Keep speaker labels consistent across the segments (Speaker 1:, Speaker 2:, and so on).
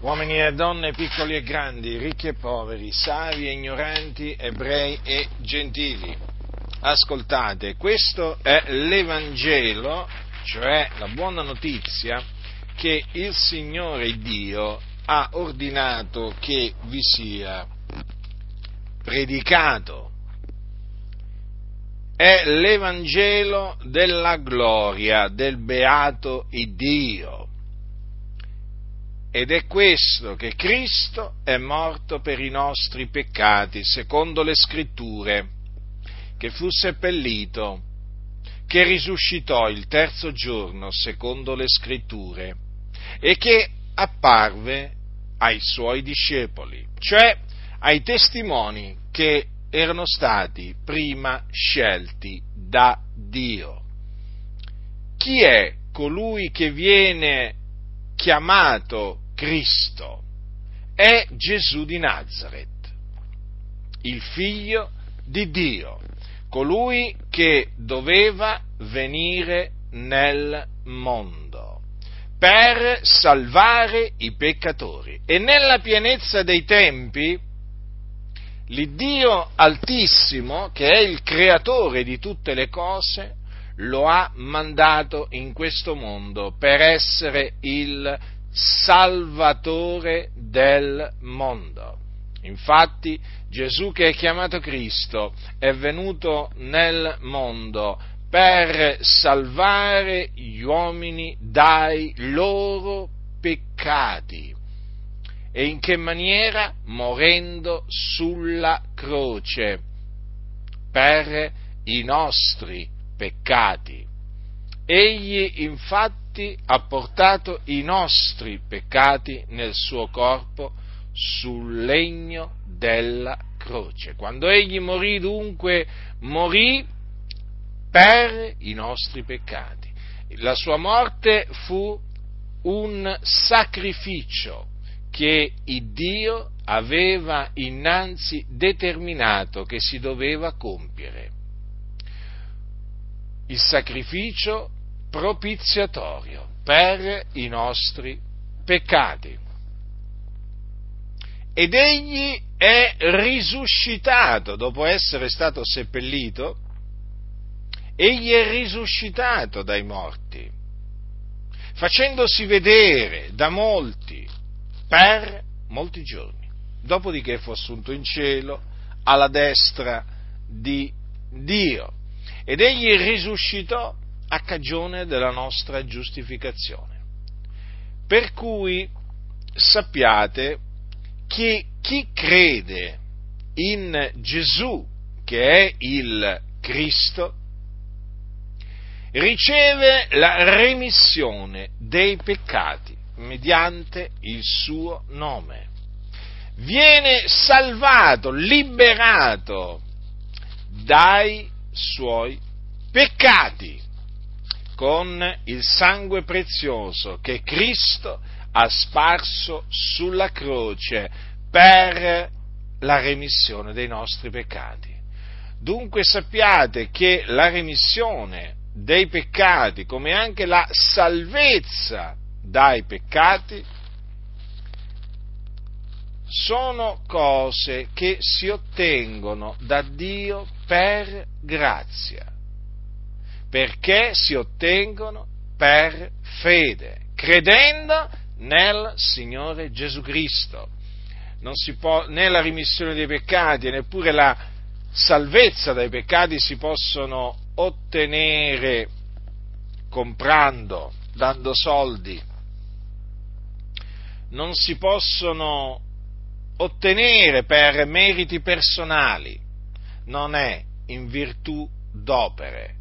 Speaker 1: uomini e donne, piccoli e grandi, ricchi e poveri, savi e ignoranti, ebrei e gentili. Ascoltate, questo è l'Evangelo, cioè la buona notizia che il Signore Dio ha ordinato che vi sia predicato. È l'Evangelo della gloria del beato Dio ed è questo che Cristo è morto per i nostri peccati, secondo le scritture, che fu seppellito, che risuscitò il terzo giorno, secondo le scritture, e che apparve ai suoi discepoli, cioè ai testimoni che erano stati prima scelti da Dio. Chi è colui che viene chiamato Cristo è Gesù di Nazareth, il figlio di Dio, colui che doveva venire nel mondo per salvare i peccatori. E nella pienezza dei tempi, l'Iddio Altissimo, che è il creatore di tutte le cose, lo ha mandato in questo mondo per essere il Salvatore del mondo. Infatti Gesù che è chiamato Cristo è venuto nel mondo per salvare gli uomini dai loro peccati. E in che maniera? Morendo sulla croce per i nostri peccati. Egli infatti ha portato i nostri peccati nel suo corpo sul legno della croce. Quando egli morì dunque, morì per i nostri peccati. La sua morte fu un sacrificio che Dio aveva innanzi determinato che si doveva compiere il sacrificio propiziatorio per i nostri peccati. Ed egli è risuscitato dopo essere stato seppellito, egli è risuscitato dai morti, facendosi vedere da molti per molti giorni. Dopodiché fu assunto in cielo alla destra di Dio ed egli risuscitò a cagione della nostra giustificazione. Per cui sappiate che chi crede in Gesù, che è il Cristo, riceve la remissione dei peccati mediante il suo nome. Viene salvato, liberato dai suoi peccati con il sangue prezioso che Cristo ha sparso sulla croce per la remissione dei nostri peccati. Dunque sappiate che la remissione dei peccati, come anche la salvezza dai peccati, sono cose che si ottengono da Dio per grazia, perché si ottengono per fede, credendo nel Signore Gesù Cristo. Non si può, né la rimissione dei peccati, neppure la salvezza dai peccati si possono ottenere comprando, dando soldi. Non si possono ottenere per meriti personali, non è in virtù d'opere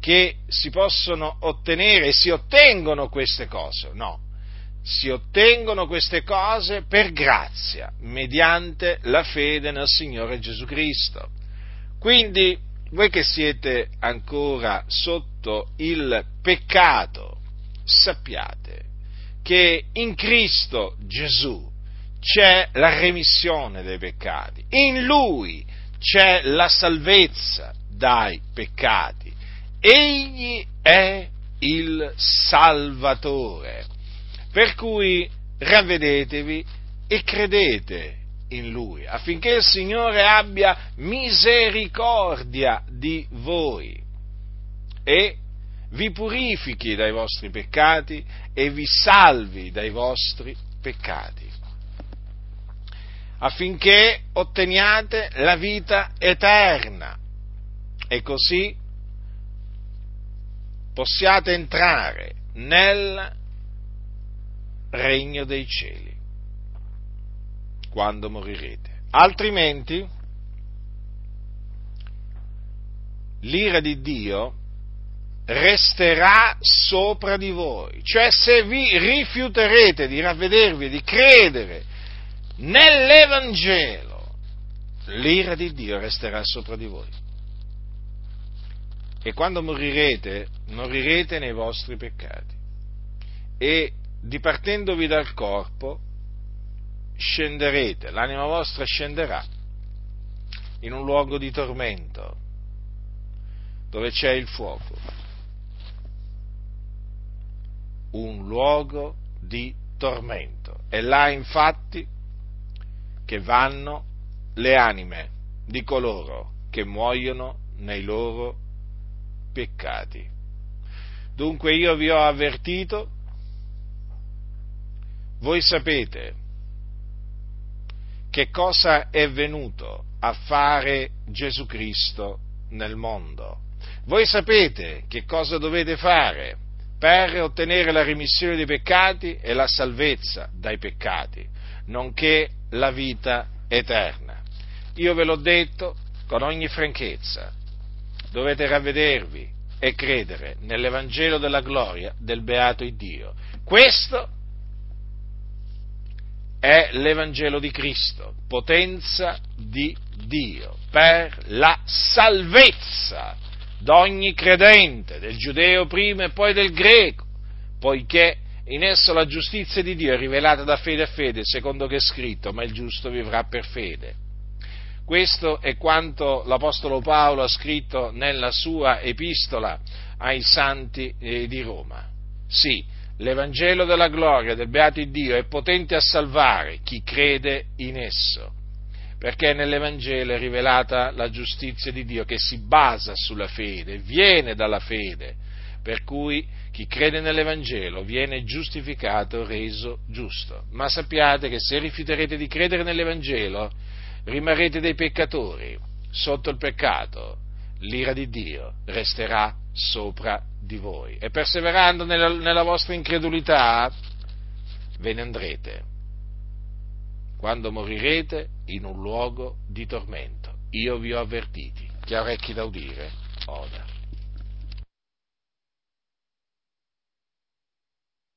Speaker 1: che si possono ottenere e si ottengono queste cose, no, si ottengono queste cose per grazia, mediante la fede nel Signore Gesù Cristo. Quindi, voi che siete ancora sotto il peccato, sappiate che in Cristo Gesù c'è la remissione dei peccati, in Lui c'è la salvezza dai peccati. Egli è il Salvatore. Per cui ravvedetevi e credete in Lui, affinché il Signore abbia misericordia di voi e vi purifichi dai vostri peccati e vi salvi dai vostri peccati, affinché otteniate la vita eterna e così possiate entrare nel regno dei cieli quando morirete. Altrimenti l'ira di Dio resterà sopra di voi. Cioè se vi rifiuterete di ravvedervi, di credere nell'Evangelo, l'ira di Dio resterà sopra di voi. E quando morirete, morirete nei vostri peccati. E dipartendovi dal corpo, scenderete, l'anima vostra scenderà in un luogo di tormento, dove c'è il fuoco. Un luogo di tormento. E là infatti che vanno le anime di coloro che muoiono nei loro peccati. Dunque io vi ho avvertito, voi sapete che cosa è venuto a fare Gesù Cristo nel mondo. Voi sapete che cosa dovete fare per ottenere la remissione dei peccati e la salvezza dai peccati, nonché la vita eterna. Io ve l'ho detto con ogni franchezza, dovete ravvedervi e credere nell'Evangelo della gloria del beato Dio. Questo è l'Evangelo di Cristo, potenza di Dio per la salvezza d'ogni credente, del giudeo prima e poi del greco, poiché in esso la giustizia di Dio è rivelata da fede a fede, secondo che è scritto, ma il giusto vivrà per fede. Questo è quanto l'Apostolo Paolo ha scritto nella sua epistola ai santi eh, di Roma. Sì, l'Evangelo della gloria del beato Dio è potente a salvare chi crede in esso, perché nell'Evangelo è rivelata la giustizia di Dio che si basa sulla fede, viene dalla fede, per cui chi crede nell'Evangelo viene giustificato, reso giusto. Ma sappiate che se rifiuterete di credere nell'Evangelo, rimarrete dei peccatori sotto il peccato, l'ira di Dio resterà sopra di voi e perseverando nella, nella vostra incredulità ve ne andrete quando morirete in un luogo di tormento. Io vi ho avvertiti. Chi ha orecchi da udire, oda.